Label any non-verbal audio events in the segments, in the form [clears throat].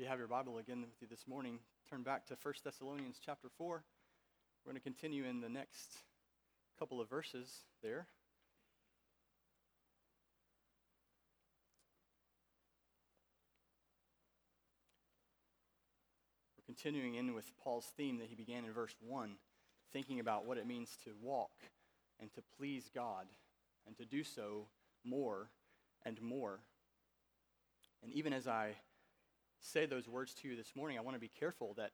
you have your Bible again with you this morning, turn back to 1 Thessalonians chapter 4. We're going to continue in the next couple of verses there. We're continuing in with Paul's theme that he began in verse 1, thinking about what it means to walk and to please God and to do so more and more. And even as I say those words to you this morning, I want to be careful that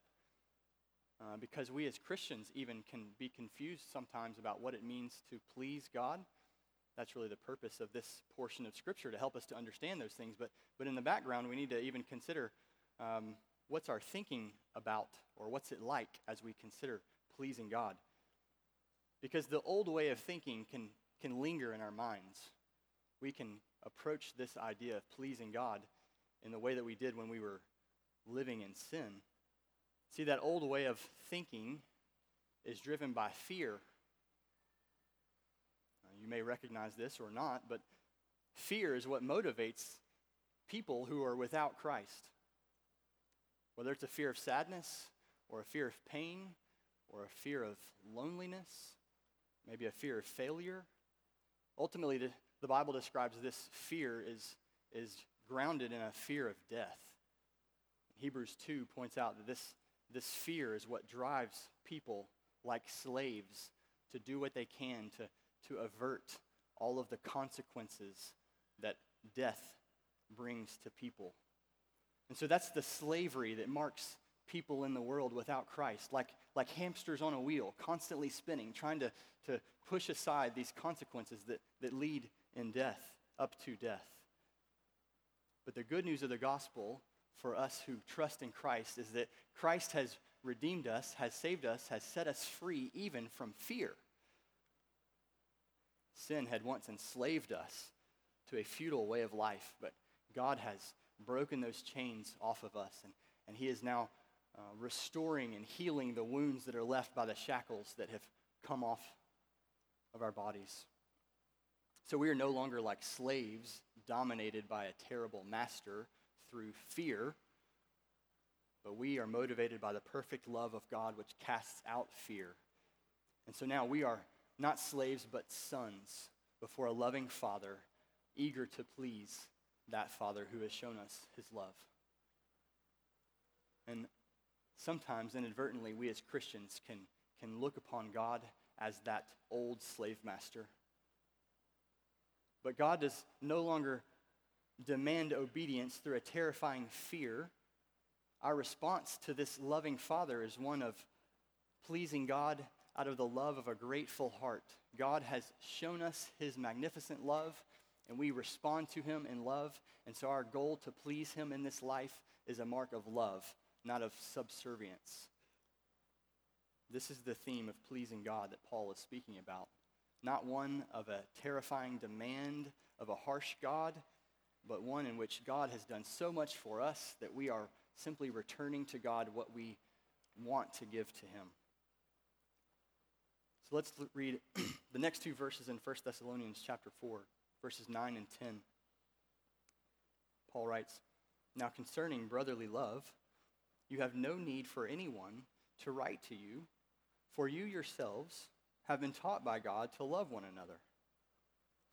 uh, because we as Christians even can be confused sometimes about what it means to please God. That's really the purpose of this portion of Scripture to help us to understand those things. But, but in the background, we need to even consider um, what's our thinking about or what's it like as we consider pleasing God. Because the old way of thinking can, can linger in our minds. We can approach this idea of pleasing God in the way that we did when we were living in sin. See, that old way of thinking is driven by fear. You may recognize this or not, but fear is what motivates people who are without Christ. Whether it's a fear of sadness, or a fear of pain, or a fear of loneliness, maybe a fear of failure. Ultimately, the, the Bible describes this fear is, is grounded in a fear of death. Hebrews 2 points out that this, this fear is what drives people like slaves to do what they can to, to avert all of the consequences that death brings to people. And so that's the slavery that marks people in the world without Christ, like, like hamsters on a wheel, constantly spinning, trying to, to push aside these consequences that, that lead in death, up to death. But the good news of the gospel for us who trust in Christ is that Christ has redeemed us, has saved us, has set us free even from fear. Sin had once enslaved us to a futile way of life, but God has broken those chains off of us, and, and He is now uh, restoring and healing the wounds that are left by the shackles that have come off of our bodies. So we are no longer like slaves dominated by a terrible master through fear, but we are motivated by the perfect love of God which casts out fear. And so now we are not slaves but sons before a loving Father, eager to please that Father who has shown us his love. And sometimes inadvertently, we as Christians can, can look upon God as that old slave master but God does no longer demand obedience through a terrifying fear. Our response to this loving Father is one of pleasing God out of the love of a grateful heart. God has shown us his magnificent love, and we respond to him in love. And so our goal to please him in this life is a mark of love, not of subservience. This is the theme of pleasing God that Paul is speaking about not one of a terrifying demand of a harsh God, but one in which God has done so much for us that we are simply returning to God what we want to give to Him. So let's read [clears throat] the next two verses in 1 Thessalonians chapter 4, verses 9 and 10. Paul writes, Now concerning brotherly love, you have no need for anyone to write to you, for you yourselves have been taught by God to love one another.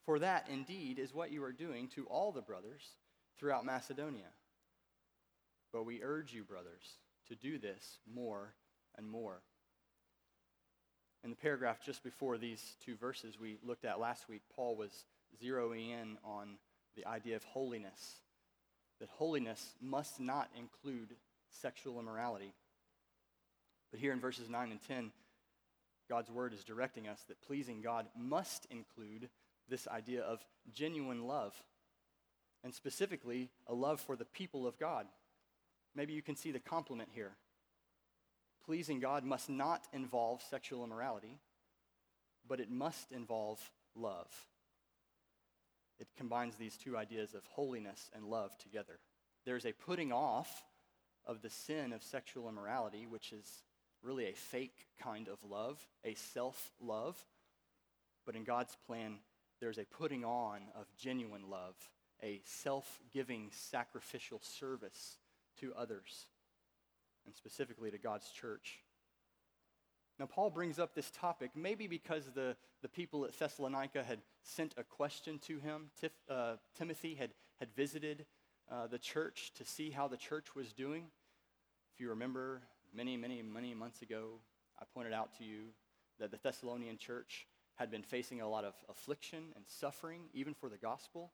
For that, indeed, is what you are doing to all the brothers throughout Macedonia. But we urge you, brothers, to do this more and more. In the paragraph just before these two verses we looked at last week, Paul was zeroing in on the idea of holiness. That holiness must not include sexual immorality. But here in verses 9 and 10, God's word is directing us that pleasing God must include this idea of genuine love, and specifically a love for the people of God. Maybe you can see the complement here. Pleasing God must not involve sexual immorality, but it must involve love. It combines these two ideas of holiness and love together. There's a putting off of the sin of sexual immorality, which is really a fake kind of love, a self love. But in God's plan, there's a putting on of genuine love, a self giving sacrificial service to others, and specifically to God's church. Now, Paul brings up this topic maybe because the, the people at Thessalonica had sent a question to him. Tif, uh, Timothy had, had visited uh, the church to see how the church was doing. If you remember, many, many, many months ago, I pointed out to you that the Thessalonian church had been facing a lot of affliction and suffering, even for the gospel.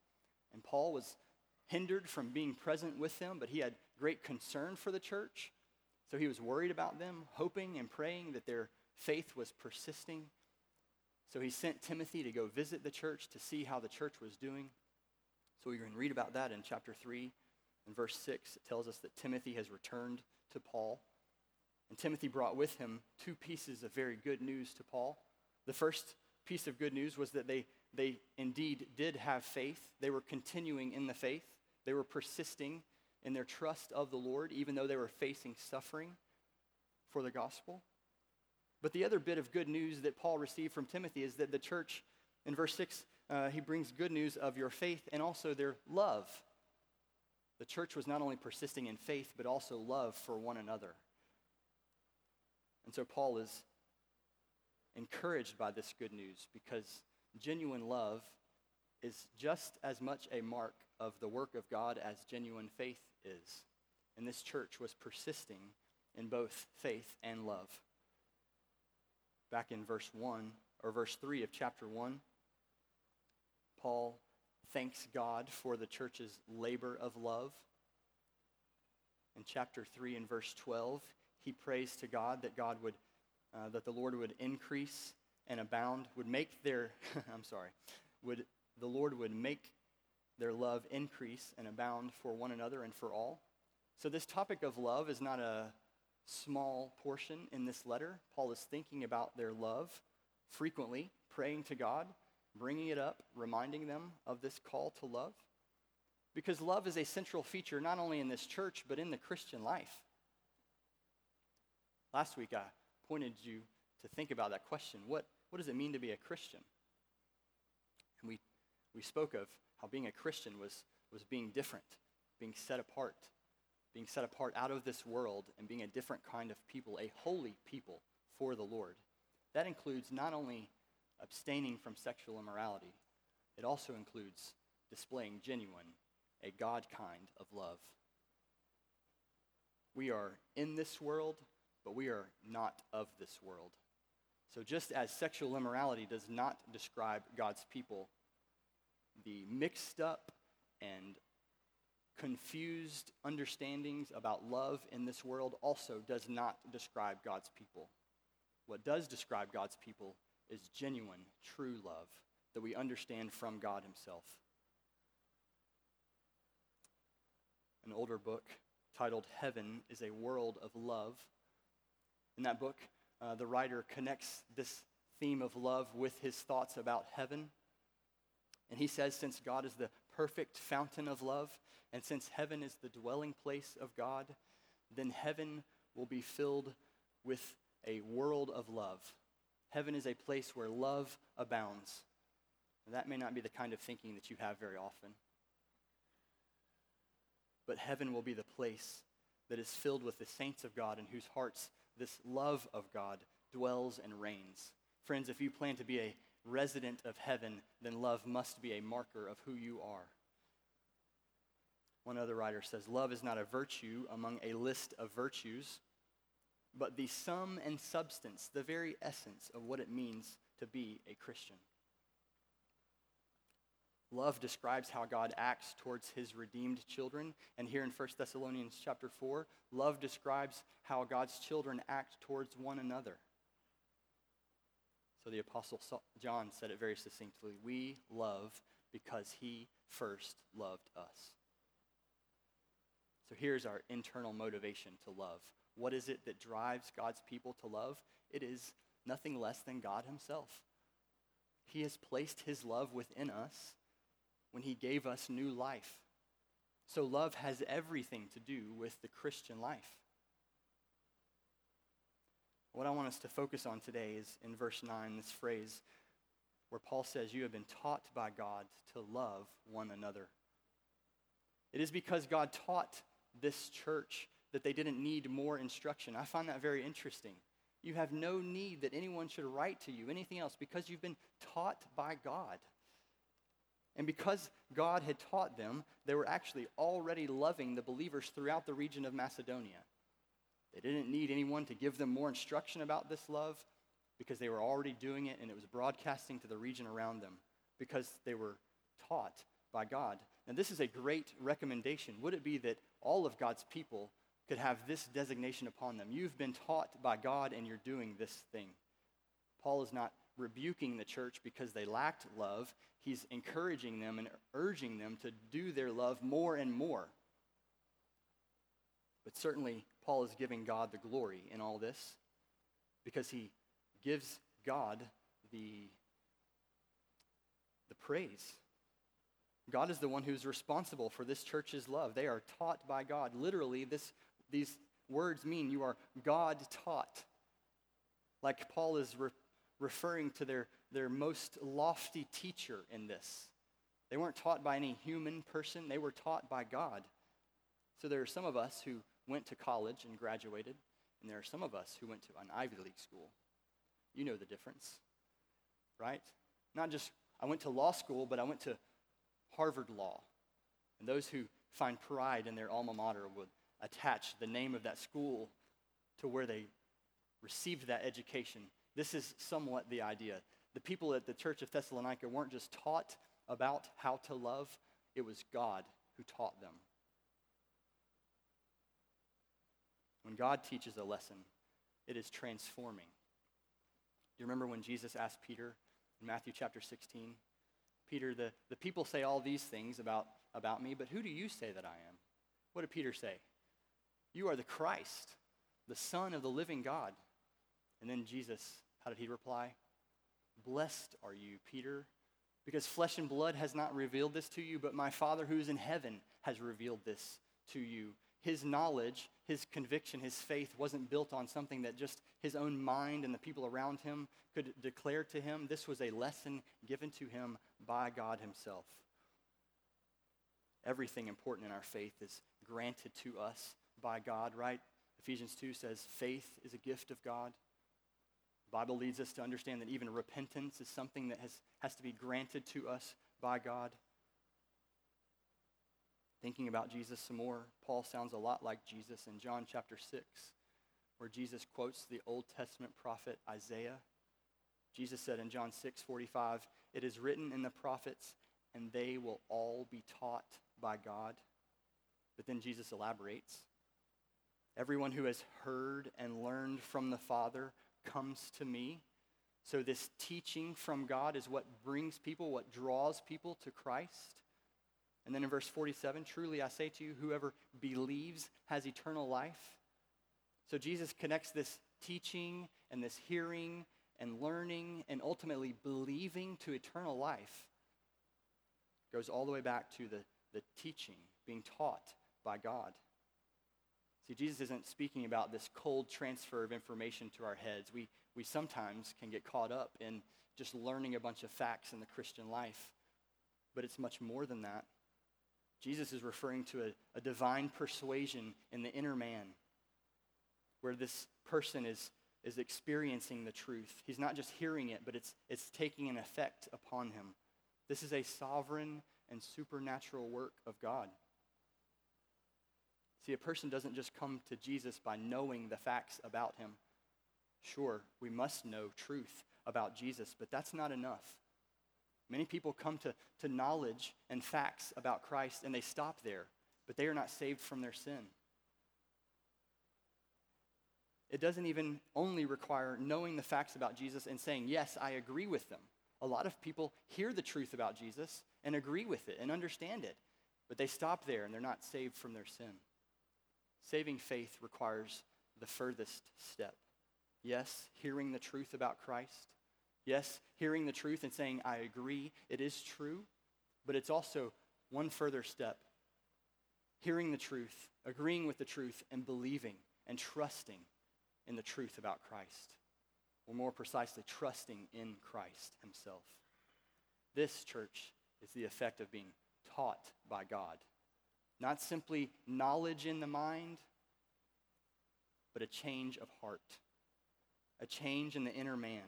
And Paul was hindered from being present with them, but he had great concern for the church. So he was worried about them, hoping and praying that their faith was persisting. So he sent Timothy to go visit the church to see how the church was doing. So we can read about that in chapter 3 and verse 6. It tells us that Timothy has returned to Paul. And Timothy brought with him two pieces of very good news to Paul. The first piece of good news was that they, they indeed did have faith, they were continuing in the faith, they were persisting in their trust of the Lord, even though they were facing suffering for the gospel. But the other bit of good news that Paul received from Timothy is that the church, in verse 6, uh, he brings good news of your faith and also their love. The church was not only persisting in faith, but also love for one another. And so Paul is encouraged by this good news because genuine love is just as much a mark of the work of God as genuine faith is. And this church was persisting in both faith and love. Back in verse 1 or verse 3 of chapter 1, Paul thanks God for the church's labor of love. In chapter 3 and verse 12, he prays to God that God would, uh, that the Lord would increase and abound, would make their, [laughs] I'm sorry, would, the Lord would make their love increase and abound for one another and for all. So, this topic of love is not a small portion in this letter. Paul is thinking about their love frequently, praying to God, bringing it up, reminding them of this call to love. Because love is a central feature not only in this church, but in the Christian life. Last week, I pointed you to think about that question what, what does it mean to be a Christian? And we, we spoke of how being a Christian was, was being different, being set apart, being set apart out of this world and being a different kind of people, a holy people for the Lord. That includes not only abstaining from sexual immorality, it also includes displaying genuine, a God kind of love. We are in this world, but we are not of this world. So, just as sexual immorality does not describe God's people, the mixed up and confused understandings about love in this world also does not describe God's people. What does describe God's people is genuine, true love that we understand from God Himself. An older book titled Heaven is a World of Love. In that book, uh, the writer connects this theme of love with his thoughts about heaven and he says, since God is the perfect fountain of love, and since heaven is the dwelling place of God, then heaven will be filled with a world of love. Heaven is a place where love abounds. And that may not be the kind of thinking that you have very often. But heaven will be the place that is filled with the saints of God in whose hearts this love of God dwells and reigns. Friends, if you plan to be a resident of heaven, then love must be a marker of who you are. One other writer says, Love is not a virtue among a list of virtues, but the sum and substance, the very essence of what it means to be a Christian. Love describes how God acts towards his redeemed children. And here in 1 Thessalonians chapter 4, love describes how God's children act towards one another. So the Apostle John said it very succinctly We love because he first loved us. So here's our internal motivation to love. What is it that drives God's people to love? It is nothing less than God himself. He has placed his love within us when he gave us new life. So love has everything to do with the Christian life. What I want us to focus on today is in verse 9, this phrase where Paul says, You have been taught by God to love one another. It is because God taught this church that they didn't need more instruction. I find that very interesting. You have no need that anyone should write to you anything else because you've been taught by God. And because God had taught them, they were actually already loving the believers throughout the region of Macedonia. They didn't need anyone to give them more instruction about this love because they were already doing it and it was broadcasting to the region around them because they were taught by God. And this is a great recommendation. Would it be that all of God's people could have this designation upon them? You've been taught by God and you're doing this thing. Paul is not rebuking the church because they lacked love. He's encouraging them and urging them to do their love more and more. But certainly, Paul is giving God the glory in all this because he gives God the, the praise. God is the one who's responsible for this church's love. They are taught by God. Literally, this, these words mean you are God taught. Like Paul is re- referring to their, their most lofty teacher in this. They weren't taught by any human person, they were taught by God. So there are some of us who went to college and graduated, and there are some of us who went to an Ivy League school. You know the difference, right? Not just I went to law school, but I went to Harvard Law. And those who find pride in their alma mater would attach the name of that school to where they received that education. This is somewhat the idea. The people at the church of Thessalonica weren't just taught about how to love, it was God who taught them. When God teaches a lesson, it is transforming. You remember when Jesus asked Peter in Matthew chapter 16? Peter, the, the people say all these things about, about me, but who do you say that I am? What did Peter say? You are the Christ, the Son of the living God. And then Jesus, how did he reply? Blessed are you, Peter, because flesh and blood has not revealed this to you, but my Father who is in heaven has revealed this to you his knowledge, his conviction, his faith wasn't built on something that just his own mind and the people around him could declare to him. This was a lesson given to him by God himself. Everything important in our faith is granted to us by God, right? Ephesians 2 says faith is a gift of God. The Bible leads us to understand that even repentance is something that has, has to be granted to us by God. Thinking about Jesus some more, Paul sounds a lot like Jesus in John chapter 6, where Jesus quotes the Old Testament prophet Isaiah. Jesus said in John 6 45, It is written in the prophets, and they will all be taught by God. But then Jesus elaborates Everyone who has heard and learned from the Father comes to me. So, this teaching from God is what brings people, what draws people to Christ. And then in verse 47, truly I say to you, whoever believes has eternal life. So Jesus connects this teaching and this hearing and learning and ultimately believing to eternal life. Goes all the way back to the, the teaching, being taught by God. See, Jesus isn't speaking about this cold transfer of information to our heads. We, we sometimes can get caught up in just learning a bunch of facts in the Christian life, but it's much more than that. Jesus is referring to a, a divine persuasion in the inner man, where this person is, is experiencing the truth. He's not just hearing it, but it's, it's taking an effect upon him. This is a sovereign and supernatural work of God. See, a person doesn't just come to Jesus by knowing the facts about him. Sure, we must know truth about Jesus, but that's not enough. Many people come to, to knowledge and facts about Christ and they stop there, but they are not saved from their sin. It doesn't even only require knowing the facts about Jesus and saying, Yes, I agree with them. A lot of people hear the truth about Jesus and agree with it and understand it, but they stop there and they're not saved from their sin. Saving faith requires the furthest step. Yes, hearing the truth about Christ, Yes, hearing the truth and saying, I agree, it is true, but it's also one further step. Hearing the truth, agreeing with the truth, and believing and trusting in the truth about Christ. Or more precisely, trusting in Christ himself. This, church, is the effect of being taught by God. Not simply knowledge in the mind, but a change of heart, a change in the inner man.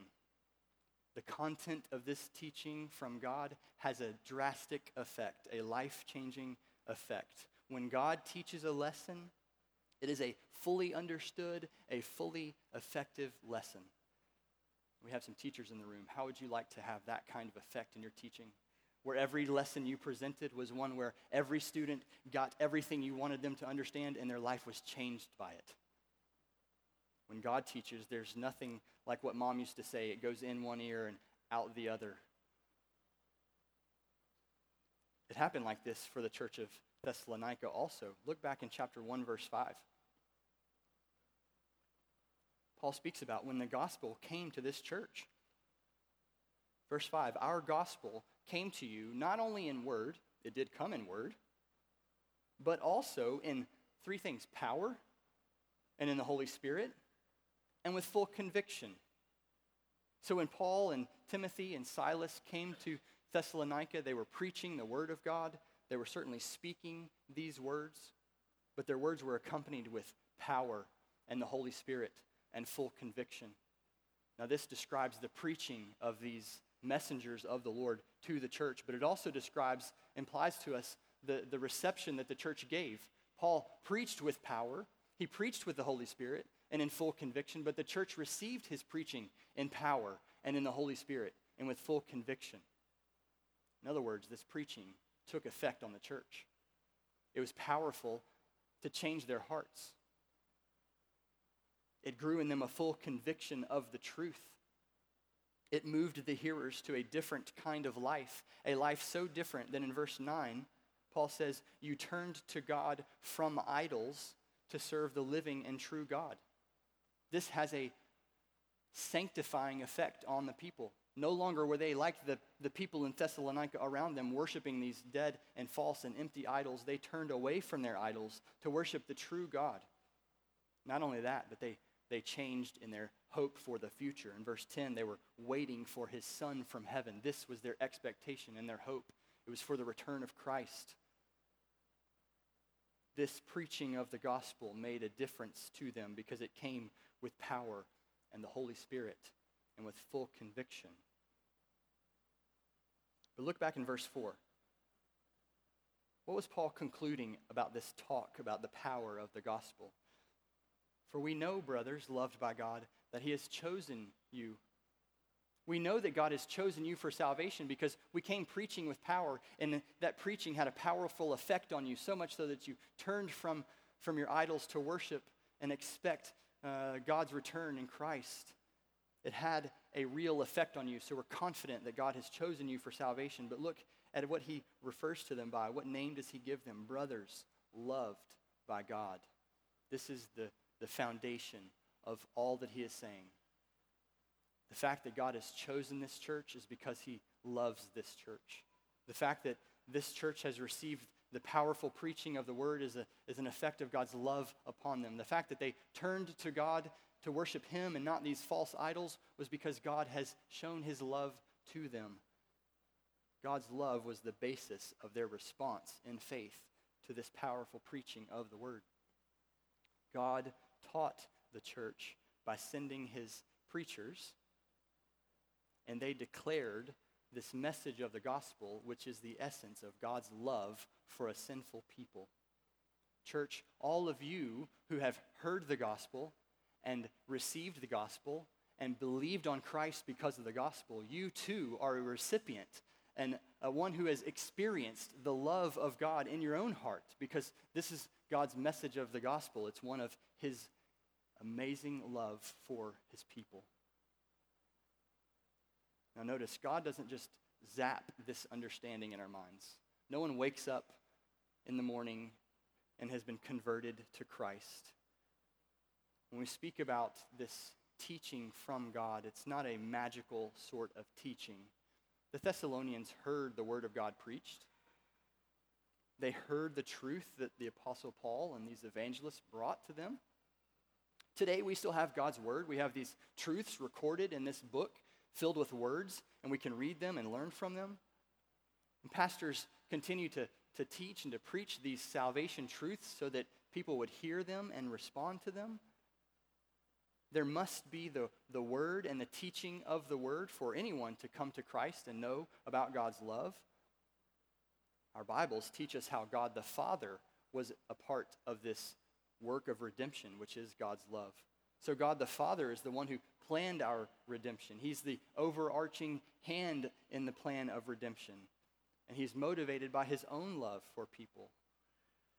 The content of this teaching from God has a drastic effect, a life changing effect. When God teaches a lesson, it is a fully understood, a fully effective lesson. We have some teachers in the room. How would you like to have that kind of effect in your teaching? Where every lesson you presented was one where every student got everything you wanted them to understand and their life was changed by it. When God teaches, there's nothing like what mom used to say it goes in one ear and out the other. It happened like this for the church of Thessalonica also. Look back in chapter 1, verse 5. Paul speaks about when the gospel came to this church. Verse 5 Our gospel came to you not only in word, it did come in word, but also in three things power, and in the Holy Spirit, and with full conviction. So when Paul and Timothy and Silas came to Thessalonica, they were preaching the word of God. They were certainly speaking these words, but their words were accompanied with power and the Holy Spirit and full conviction. Now, this describes the preaching of these messengers of the Lord to the church, but it also describes, implies to us, the, the reception that the church gave. Paul preached with power, he preached with the Holy Spirit and in full conviction, but the church received his preaching in power and in the Holy Spirit and with full conviction. In other words, this preaching took effect on the church. It was powerful to change their hearts. It grew in them a full conviction of the truth. It moved the hearers to a different kind of life, a life so different than in verse 9, Paul says, You turned to God from idols to serve the living and true God. This has a sanctifying effect on the people. No longer were they like the, the people in Thessalonica around them, worshiping these dead and false and empty idols. They turned away from their idols to worship the true God. Not only that, but they they changed in their hope for the future. In verse 10, they were waiting for his son from heaven. This was their expectation and their hope. It was for the return of Christ. This preaching of the gospel made a difference to them because it came with power and the Holy Spirit and with full conviction. But look back in verse 4. What was Paul concluding about this talk about the power of the gospel? For we know, brothers, loved by God, that He has chosen you. We know that God has chosen you for salvation because we came preaching with power, and that preaching had a powerful effect on you, so much so that you turned from, from your idols to worship and expect uh, God's return in Christ. It had a real effect on you, so we're confident that God has chosen you for salvation. But look at what He refers to them by. What name does He give them? Brothers, loved by God. This is the the foundation of all that he is saying. The fact that God has chosen this church is because he loves this church. The fact that this church has received the powerful preaching of the word is, a, is an effect of God's love upon them. The fact that they turned to God to worship him and not these false idols was because God has shown his love to them. God's love was the basis of their response in faith to this powerful preaching of the word. God taught the church by sending his preachers, and they declared this message of the gospel, which is the essence of God's love for a sinful people. Church, all of you who have heard the gospel and received the gospel and believed on Christ because of the gospel, you too are a recipient and one who has experienced the love of God in your own heart because this is God's message of the gospel. It's one of his amazing love for his people. Now, notice, God doesn't just zap this understanding in our minds. No one wakes up in the morning and has been converted to Christ. When we speak about this teaching from God, it's not a magical sort of teaching. The Thessalonians heard the word of God preached. They heard the truth that the Apostle Paul and these evangelists brought to them. Today, we still have God's Word. We have these truths recorded in this book filled with words, and we can read them and learn from them. And pastors continue to to teach and to preach these salvation truths so that people would hear them and respond to them, there must be the, the word and the teaching of the word for anyone to come to Christ and know about God's love. Our Bibles teach us how God the Father was a part of this work of redemption, which is God's love. So, God the Father is the one who planned our redemption. He's the overarching hand in the plan of redemption. And He's motivated by His own love for people.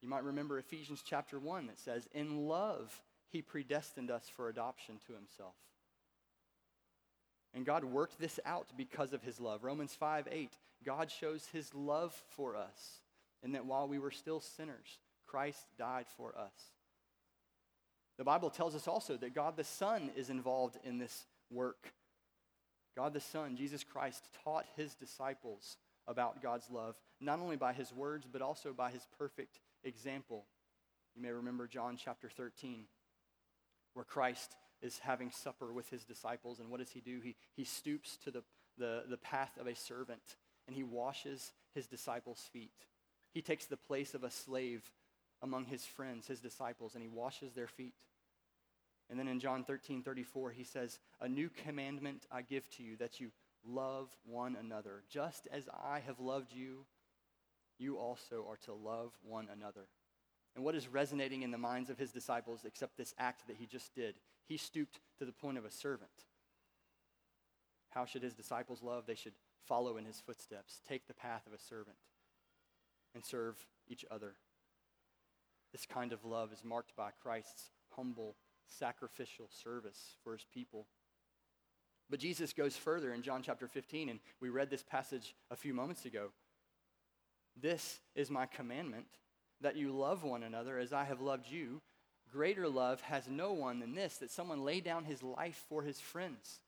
You might remember Ephesians chapter 1 that says, In love, He predestined us for adoption to Himself. And God worked this out because of His love. Romans 5 8, God shows His love for us, and that while we were still sinners, Christ died for us. The Bible tells us also that God the Son is involved in this work. God the Son, Jesus Christ, taught his disciples about God's love, not only by his words, but also by his perfect example. You may remember John chapter 13, where Christ is having supper with his disciples, and what does he do? He, he stoops to the, the, the path of a servant, and he washes his disciples' feet. He takes the place of a slave among his friends, his disciples, and he washes their feet. And then in John 13, 34, he says, A new commandment I give to you, that you love one another. Just as I have loved you, you also are to love one another. And what is resonating in the minds of his disciples except this act that he just did? He stooped to the point of a servant. How should his disciples love? They should follow in his footsteps, take the path of a servant, and serve each other. This kind of love is marked by Christ's humble, sacrificial service for his people. But Jesus goes further in John chapter 15, and we read this passage a few moments ago. This is my commandment that you love one another as I have loved you. Greater love has no one than this, that someone lay down his life for his friends.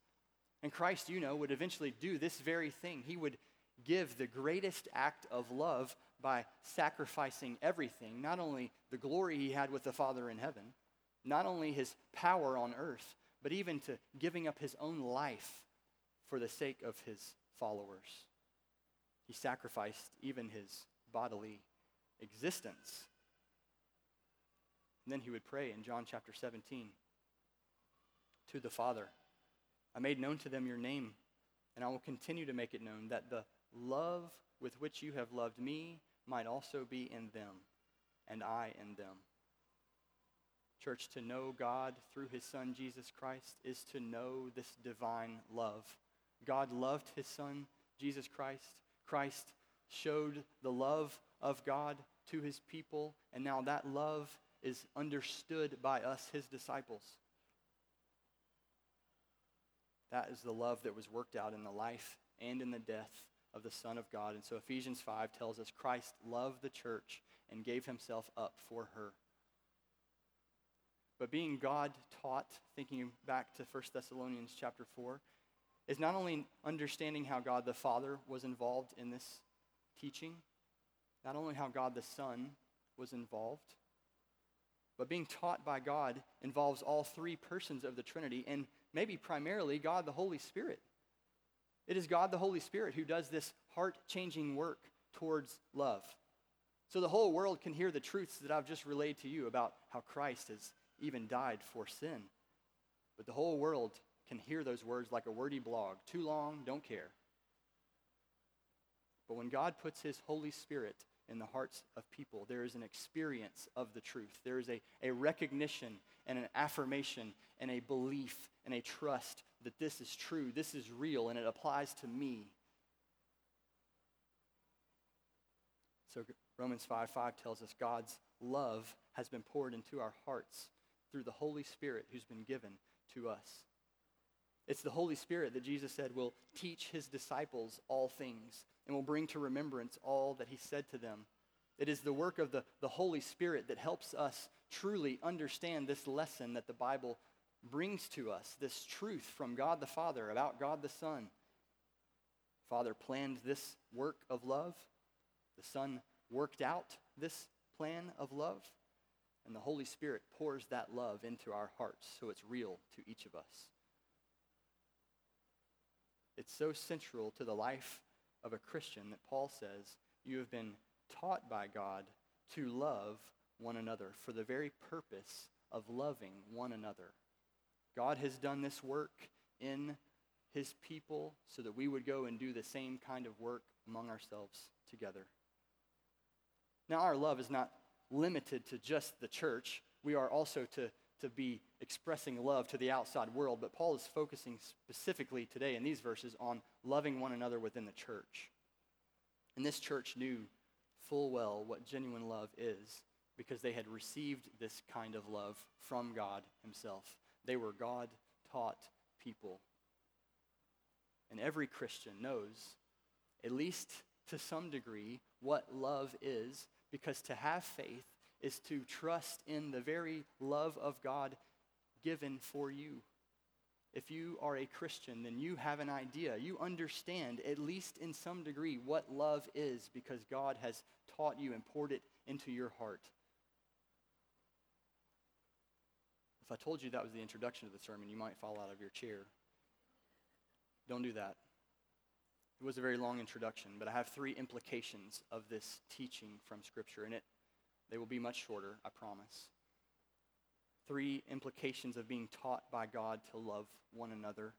And Christ, you know, would eventually do this very thing. He would give the greatest act of love by sacrificing everything, not only the glory he had with the Father in heaven, not only his power on earth, but even to giving up his own life for the sake of his followers. He sacrificed even his bodily existence. And then he would pray in John chapter 17 to the Father I made known to them your name, and I will continue to make it known that the love with which you have loved me might also be in them, and I in them. Church, to know God through his Son Jesus Christ is to know this divine love. God loved his Son, Jesus Christ. Christ showed the love of God to his people, and now that love is understood by us, his disciples. That is the love that was worked out in the life and in the death of the Son of God. And so Ephesians 5 tells us Christ loved the church and gave himself up for her. But being God taught, thinking back to 1 Thessalonians chapter 4, is not only understanding how God the Father was involved in this teaching, not only how God the Son was involved, but being taught by God involves all three persons of the Trinity and maybe primarily God the Holy Spirit. It is God the Holy Spirit who does this heart changing work towards love. So the whole world can hear the truths that I've just relayed to you about how Christ has even died for sin. But the whole world can hear those words like a wordy blog. Too long, don't care. But when God puts his Holy Spirit in the hearts of people, there is an experience of the truth. There is a, a recognition and an affirmation and a belief and a trust that this is true, this is real, and it applies to me. So Romans 5 5 tells us God's love has been poured into our hearts through the Holy Spirit who's been given to us. It's the Holy Spirit that Jesus said will teach his disciples all things and will bring to remembrance all that he said to them. It is the work of the, the Holy Spirit that helps us truly understand this lesson that the Bible brings to us, this truth from God the Father about God the Son. Father planned this work of love. The Son worked out this plan of love. And the Holy Spirit pours that love into our hearts so it's real to each of us. It's so central to the life of a Christian that Paul says, You have been taught by God to love one another for the very purpose of loving one another. God has done this work in his people so that we would go and do the same kind of work among ourselves together. Now, our love is not limited to just the church. We are also to, to be expressing love to the outside world, but Paul is focusing specifically today in these verses on loving one another within the church. And this church knew full well what genuine love is because they had received this kind of love from God Himself. They were God taught people. And every Christian knows, at least to some degree, what love is because to have faith is to trust in the very love of God given for you. If you are a Christian, then you have an idea. You understand, at least in some degree, what love is because God has taught you and poured it into your heart. If I told you that was the introduction to the sermon, you might fall out of your chair. Don't do that. It was a very long introduction, but I have three implications of this teaching from Scripture, and it they will be much shorter, I promise. Three implications of being taught by God to love one another.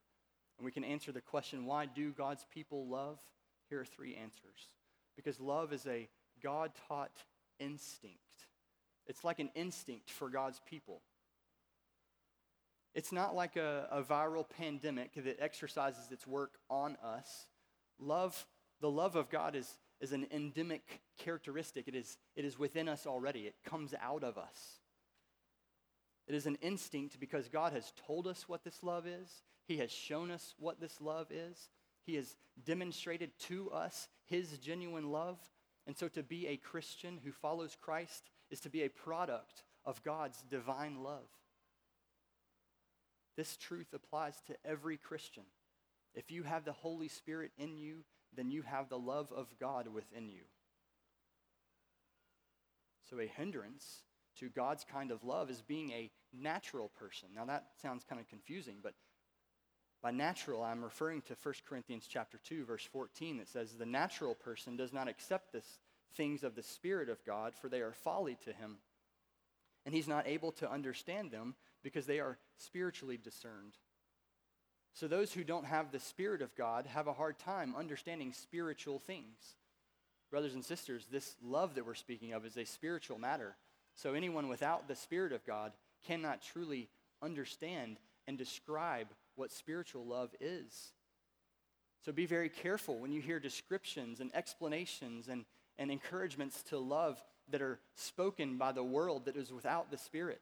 And we can answer the question, why do God's people love? Here are three answers. Because love is a God taught instinct. It's like an instinct for God's people. It's not like a, a viral pandemic that exercises its work on us. Love, the love of God is, is an endemic characteristic. It is, it is within us already, it comes out of us. It is an instinct because God has told us what this love is, He has shown us what this love is, He has demonstrated to us His genuine love. And so to be a Christian who follows Christ is to be a product of God's divine love. This truth applies to every Christian. If you have the Holy Spirit in you, then you have the love of God within you. So, a hindrance to God's kind of love is being a natural person. Now, that sounds kind of confusing, but by natural, I'm referring to 1 Corinthians chapter 2, verse 14, that says, The natural person does not accept the things of the Spirit of God, for they are folly to him. And he's not able to understand them because they are spiritually discerned. So those who don't have the Spirit of God have a hard time understanding spiritual things. Brothers and sisters, this love that we're speaking of is a spiritual matter. So anyone without the Spirit of God cannot truly understand and describe what spiritual love is. So be very careful when you hear descriptions and explanations and, and encouragements to love that are spoken by the world that is without the Spirit.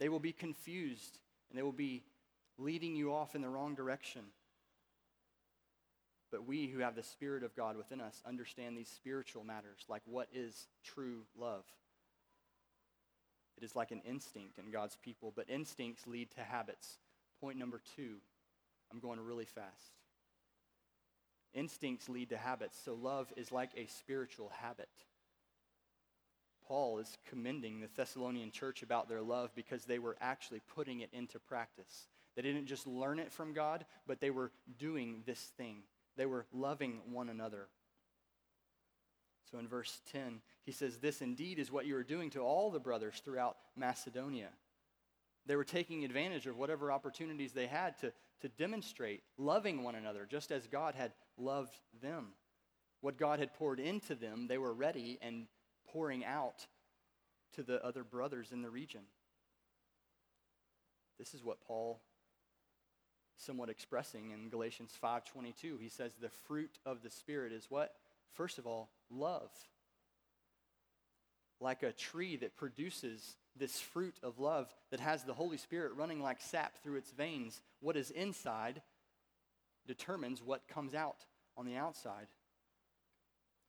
They will be confused and they will be leading you off in the wrong direction. But we who have the Spirit of God within us understand these spiritual matters, like what is true love. It is like an instinct in God's people, but instincts lead to habits. Point number two I'm going really fast. Instincts lead to habits, so love is like a spiritual habit. Paul is commending the Thessalonian church about their love because they were actually putting it into practice. They didn't just learn it from God, but they were doing this thing. They were loving one another. So in verse 10, he says, This indeed is what you are doing to all the brothers throughout Macedonia. They were taking advantage of whatever opportunities they had to, to demonstrate loving one another, just as God had loved them. What God had poured into them, they were ready and pouring out to the other brothers in the region. This is what Paul somewhat expressing in Galatians 5:22. He says the fruit of the spirit is what? First of all, love. Like a tree that produces this fruit of love that has the Holy Spirit running like sap through its veins, what is inside determines what comes out on the outside.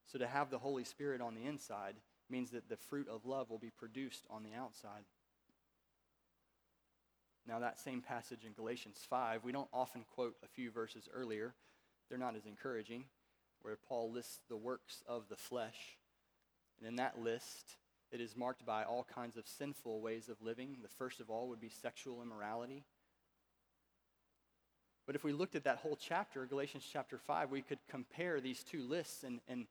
So to have the Holy Spirit on the inside means that the fruit of love will be produced on the outside. Now, that same passage in Galatians 5, we don't often quote a few verses earlier. They're not as encouraging, where Paul lists the works of the flesh. And in that list, it is marked by all kinds of sinful ways of living. The first of all would be sexual immorality. But if we looked at that whole chapter, Galatians chapter 5, we could compare these two lists and, and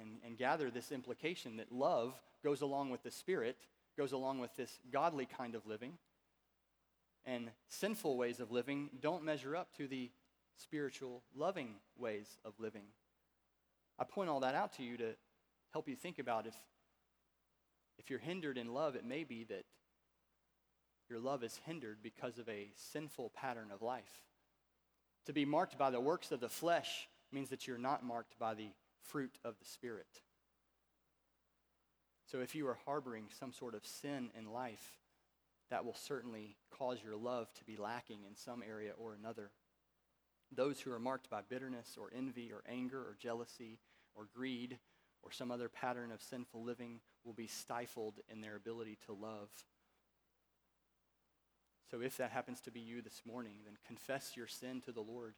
and, and gather this implication that love goes along with the Spirit, goes along with this godly kind of living, and sinful ways of living don't measure up to the spiritual, loving ways of living. I point all that out to you to help you think about if, if you're hindered in love, it may be that your love is hindered because of a sinful pattern of life. To be marked by the works of the flesh means that you're not marked by the fruit of the Spirit. So if you are harboring some sort of sin in life, that will certainly cause your love to be lacking in some area or another. Those who are marked by bitterness or envy or anger or jealousy or greed or some other pattern of sinful living will be stifled in their ability to love. So if that happens to be you this morning, then confess your sin to the Lord.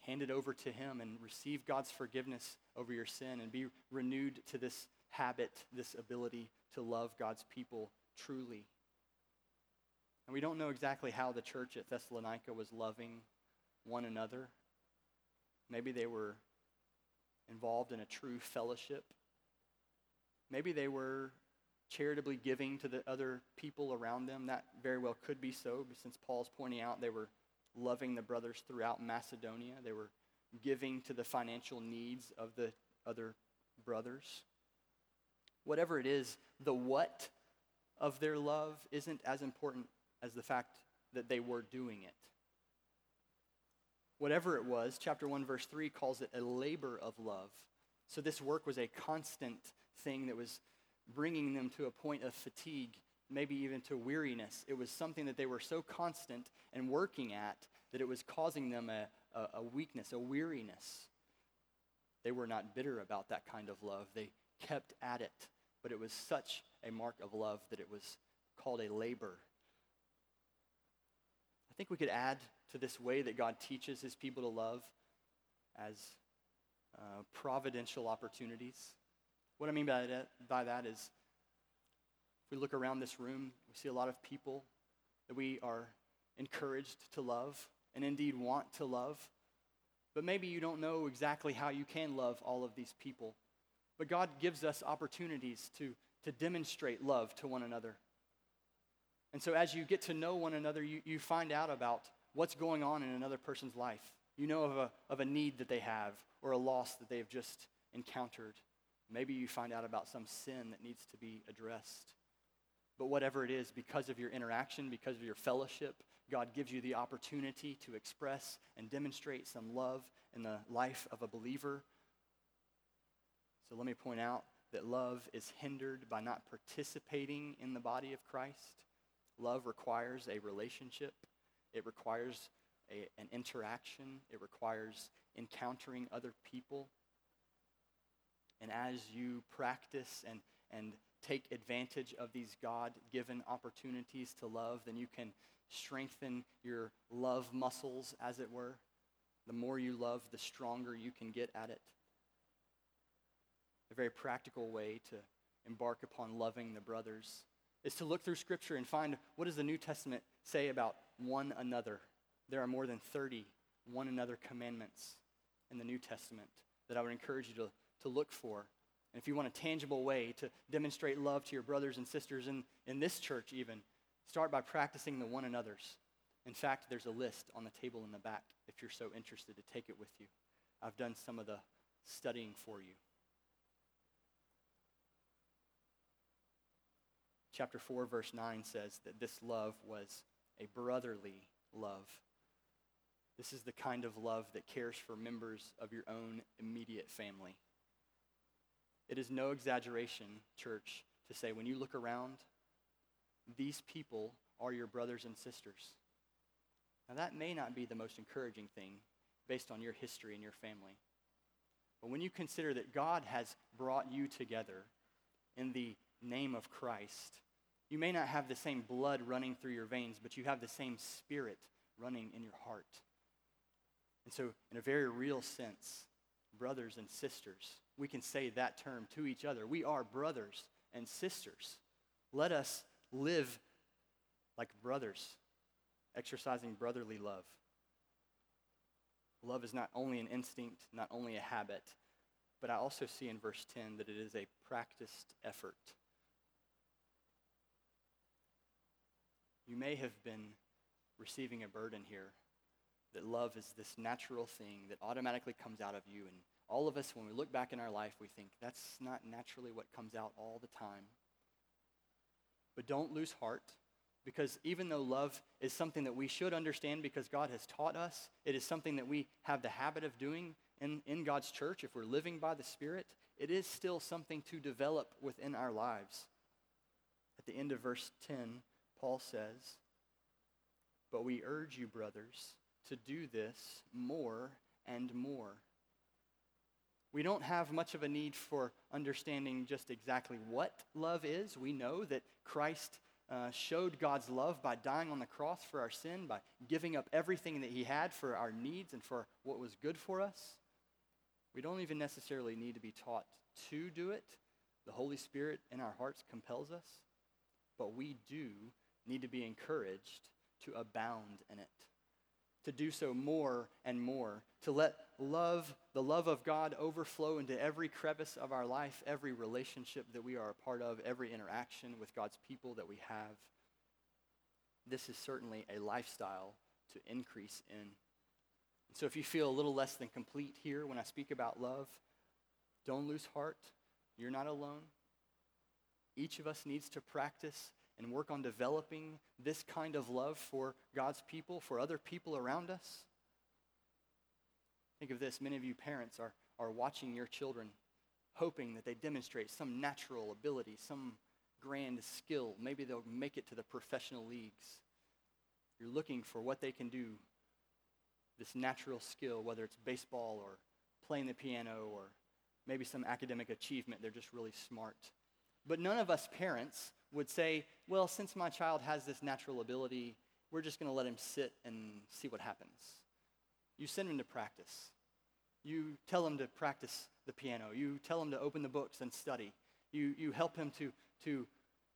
Hand it over to Him and receive God's forgiveness over your sin and be renewed to this habit, this ability to love God's people truly. And we don't know exactly how the church at Thessalonica was loving one another. Maybe they were involved in a true fellowship. Maybe they were charitably giving to the other people around them. That very well could be so, since Paul's pointing out they were loving the brothers throughout Macedonia, they were giving to the financial needs of the other brothers. Whatever it is, the what of their love isn't as important as the fact that they were doing it. Whatever it was, chapter 1, verse 3 calls it a labor of love. So this work was a constant thing that was bringing them to a point of fatigue, maybe even to weariness. It was something that they were so constant and working at that it was causing them a, a, a weakness, a weariness. They were not bitter about that kind of love. They kept at it, but it was such a mark of love that it was called a labor. I think we could add to this way that God teaches his people to love as uh, providential opportunities. What I mean by that, by that is if we look around this room, we see a lot of people that we are encouraged to love and indeed want to love. But maybe you don't know exactly how you can love all of these people. But God gives us opportunities to, to demonstrate love to one another. And so as you get to know one another, you, you find out about what's going on in another person's life. You know of a, of a need that they have or a loss that they've just encountered. Maybe you find out about some sin that needs to be addressed. But whatever it is, because of your interaction, because of your fellowship, God gives you the opportunity to express and demonstrate some love in the life of a believer. So let me point out that love is hindered by not participating in the body of Christ. Love requires a relationship. It requires a, an interaction, it requires encountering other people. And as you practice and, and take advantage of these God given opportunities to love, then you can strengthen your love muscles, as it were. The more you love, the stronger you can get at it. A very practical way to embark upon loving the brothers is to look through Scripture and find what does the New Testament say about one another. There are more than 30 one another commandments in the New Testament that I would encourage you to, to look for. And if you want a tangible way to demonstrate love to your brothers and sisters in, in this church, even, start by practicing the one another's. In fact, there's a list on the table in the back if you're so interested to take it with you. I've done some of the studying for you. Chapter 4, verse 9 says that this love was a brotherly love. This is the kind of love that cares for members of your own immediate family. It is no exaggeration, church, to say when you look around, these people are your brothers and sisters. Now, that may not be the most encouraging thing based on your history and your family. But when you consider that God has brought you together in the name of Christ, you may not have the same blood running through your veins, but you have the same spirit running in your heart. And so, in a very real sense, brothers and sisters, we can say that term to each other. We are brothers and sisters. Let us live like brothers, exercising brotherly love. Love is not only an instinct, not only a habit, but I also see in verse 10 that it is a practiced effort. You may have been receiving a burden here that love is this natural thing that automatically comes out of you. And all of us, when we look back in our life, we think that's not naturally what comes out all the time. But don't lose heart because even though love is something that we should understand because God has taught us, it is something that we have the habit of doing in, in God's church. If we're living by the Spirit, it is still something to develop within our lives. At the end of verse 10, Paul says, But we urge you, brothers, to do this more and more. We don't have much of a need for understanding just exactly what love is. We know that Christ uh, showed God's love by dying on the cross for our sin, by giving up everything that he had for our needs and for what was good for us. We don't even necessarily need to be taught to do it. The Holy Spirit in our hearts compels us, but we do need to be encouraged to abound in it to do so more and more, to let love, the love of God, overflow into every crevice of our life, every relationship that we are a part of, every interaction with God's people that we have. This is certainly a lifestyle to increase in. So if you feel a little less than complete here when I speak about love, don't lose heart. You're not alone. Each of us needs to practice and work on developing this kind of love for God's people, for other people around us? Think of this many of you parents are, are watching your children, hoping that they demonstrate some natural ability, some grand skill. Maybe they'll make it to the professional leagues. You're looking for what they can do, this natural skill, whether it's baseball or playing the piano or maybe some academic achievement. They're just really smart. But none of us parents would say, well, since my child has this natural ability, we're just going to let him sit and see what happens. You send him to practice. You tell him to practice the piano. You tell him to open the books and study. You, you help him to, to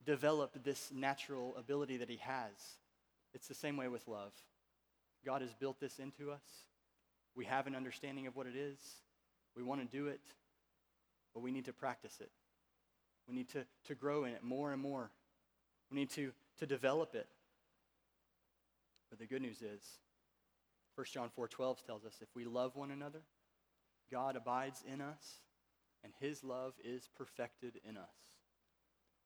develop this natural ability that he has. It's the same way with love. God has built this into us. We have an understanding of what it is. We want to do it, but we need to practice it. We need to, to grow in it more and more. We need to, to develop it. But the good news is, 1 John 4.12 tells us, if we love one another, God abides in us, and his love is perfected in us.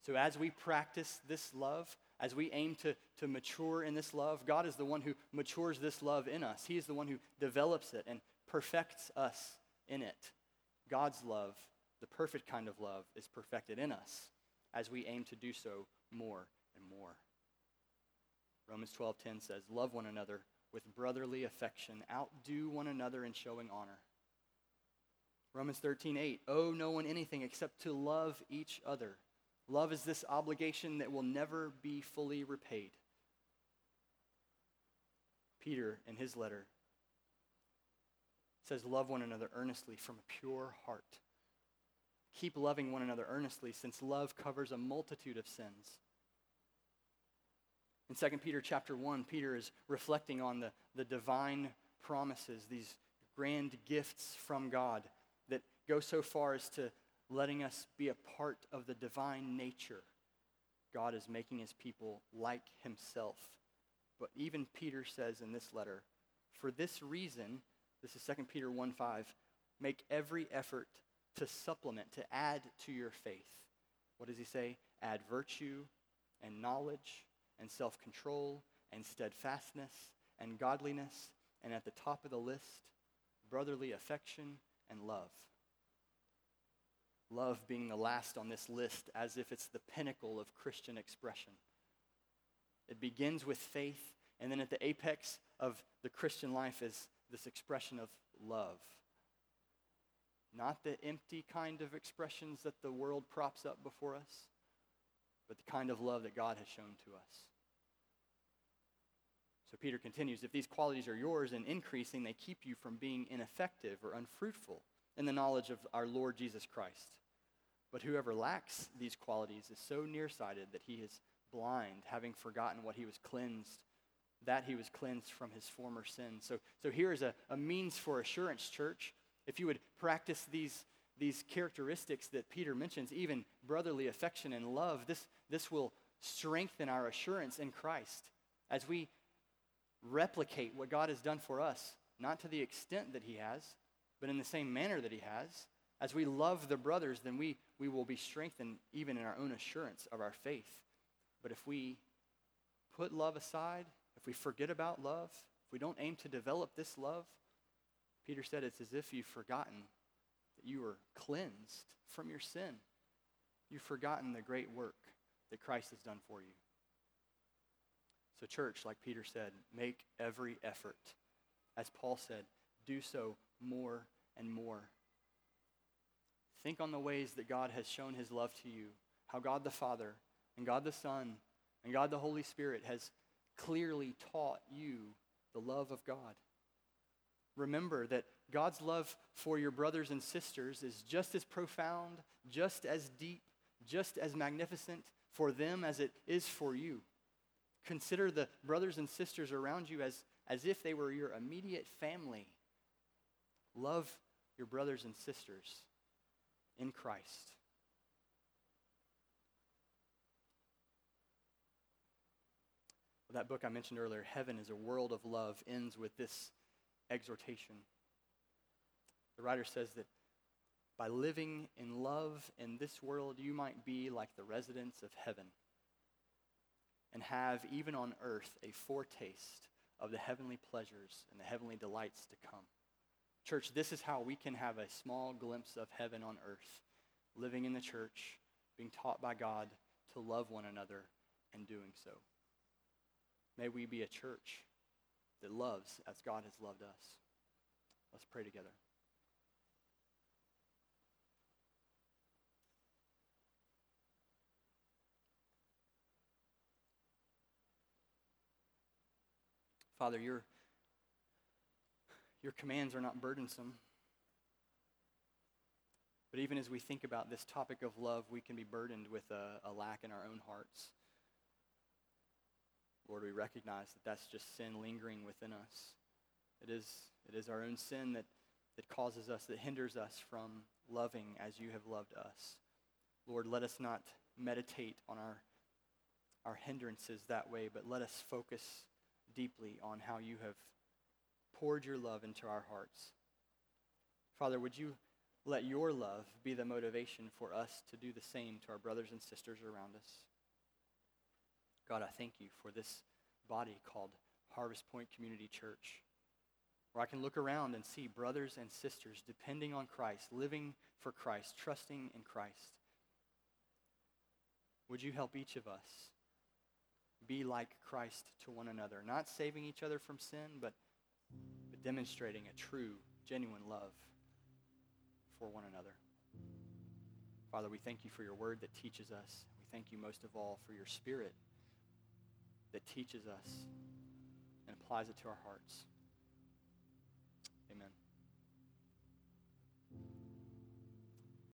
So as we practice this love, as we aim to, to mature in this love, God is the one who matures this love in us. He is the one who develops it and perfects us in it. God's love the perfect kind of love is perfected in us as we aim to do so more and more. Romans 12:10 says, "Love one another with brotherly affection, outdo one another in showing honor." Romans 13:8, "Owe no one anything except to love each other." Love is this obligation that will never be fully repaid. Peter, in his letter, says, Love one another earnestly from a pure heart. Keep loving one another earnestly, since love covers a multitude of sins. In 2 Peter chapter 1, Peter is reflecting on the, the divine promises, these grand gifts from God that go so far as to letting us be a part of the divine nature. God is making his people like himself. But even Peter says in this letter, for this reason, this is 2 Peter 1 5, make every effort to supplement, to add to your faith. What does he say? Add virtue and knowledge and self control and steadfastness and godliness, and at the top of the list, brotherly affection and love. Love being the last on this list as if it's the pinnacle of Christian expression. It begins with faith, and then at the apex of the Christian life is this expression of love. Not the empty kind of expressions that the world props up before us, but the kind of love that God has shown to us. So Peter continues if these qualities are yours and increasing, they keep you from being ineffective or unfruitful in the knowledge of our Lord Jesus Christ. But whoever lacks these qualities is so nearsighted that he is blind, having forgotten what he was cleansed, that he was cleansed from his former sins. So, so here is a, a means for assurance, church, if you would practice these, these characteristics that Peter mentions, even brotherly affection and love, this, this will strengthen our assurance in Christ as we replicate what God has done for us, not to the extent that He has, but in the same manner that He has. As we love the brothers, then we, we will be strengthened even in our own assurance of our faith. But if we put love aside, if we forget about love, if we don't aim to develop this love, Peter said it's as if you've forgotten that you were cleansed from your sin. You've forgotten the great work that Christ has done for you. So, church, like Peter said, make every effort. As Paul said, do so more and more. Think on the ways that God has shown his love to you, how God the Father and God the Son and God the Holy Spirit has clearly taught you the love of God. Remember that God's love for your brothers and sisters is just as profound, just as deep, just as magnificent for them as it is for you. Consider the brothers and sisters around you as, as if they were your immediate family. Love your brothers and sisters in Christ. that book I mentioned earlier, Heaven is a World of Love, ends with this exhortation. The writer says that by living in love in this world, you might be like the residents of heaven and have, even on earth, a foretaste of the heavenly pleasures and the heavenly delights to come. Church, this is how we can have a small glimpse of heaven on earth, living in the church, being taught by God to love one another, and doing so. May we be a church that loves as God has loved us. Let's pray together. Father, your, your commands are not burdensome. But even as we think about this topic of love, we can be burdened with a, a lack in our own hearts. Lord, we recognize that that's just sin lingering within us. It is, it is our own sin that, that causes us, that hinders us from loving as you have loved us. Lord, let us not meditate on our, our hindrances that way, but let us focus deeply on how you have poured your love into our hearts. Father, would you let your love be the motivation for us to do the same to our brothers and sisters around us? God, I thank you for this body called Harvest Point Community Church, where I can look around and see brothers and sisters depending on Christ, living for Christ, trusting in Christ. Would you help each of us be like Christ to one another, not saving each other from sin, but, but demonstrating a true, genuine love for one another? Father, we thank you for your word that teaches us. We thank you most of all for your spirit that teaches us and applies it to our hearts. Amen.